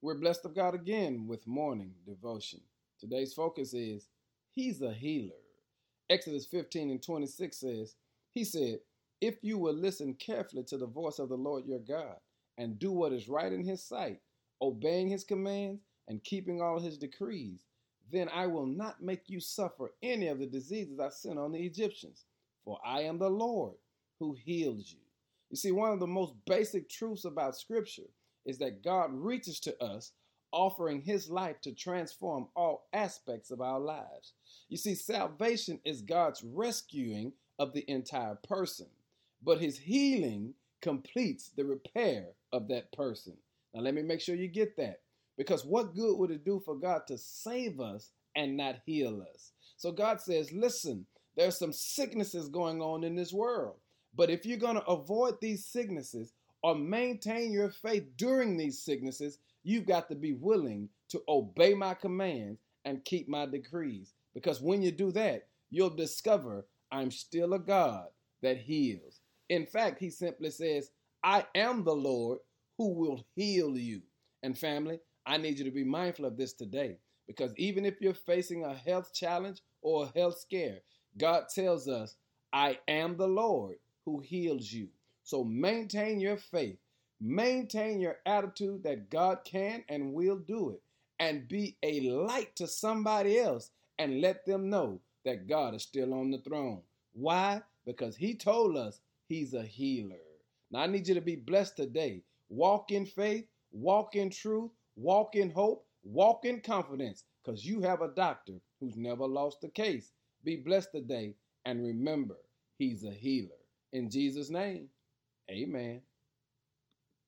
We're blessed of God again with morning devotion. Today's focus is He's a healer. Exodus 15 and 26 says, He said, If you will listen carefully to the voice of the Lord your God and do what is right in His sight, obeying His commands and keeping all His decrees, then I will not make you suffer any of the diseases I sent on the Egyptians, for I am the Lord who heals you. You see, one of the most basic truths about Scripture is that God reaches to us, offering His life to transform all aspects of our lives. You see, salvation is God's rescuing of the entire person, but His healing completes the repair of that person. Now, let me make sure you get that. Because what good would it do for God to save us and not heal us? So God says, listen, there's some sicknesses going on in this world. But if you're going to avoid these sicknesses or maintain your faith during these sicknesses, you've got to be willing to obey my commands and keep my decrees. Because when you do that, you'll discover I'm still a God that heals. In fact, he simply says, I am the Lord who will heal you. And family, I need you to be mindful of this today because even if you're facing a health challenge or a health scare, God tells us, I am the Lord who heals you. So maintain your faith, maintain your attitude that God can and will do it, and be a light to somebody else and let them know that God is still on the throne. Why? Because He told us He's a healer. Now I need you to be blessed today. Walk in faith, walk in truth, walk in hope, walk in confidence, because you have a doctor who's never lost a case. Be blessed today and remember, He's a healer. In Jesus' name, amen.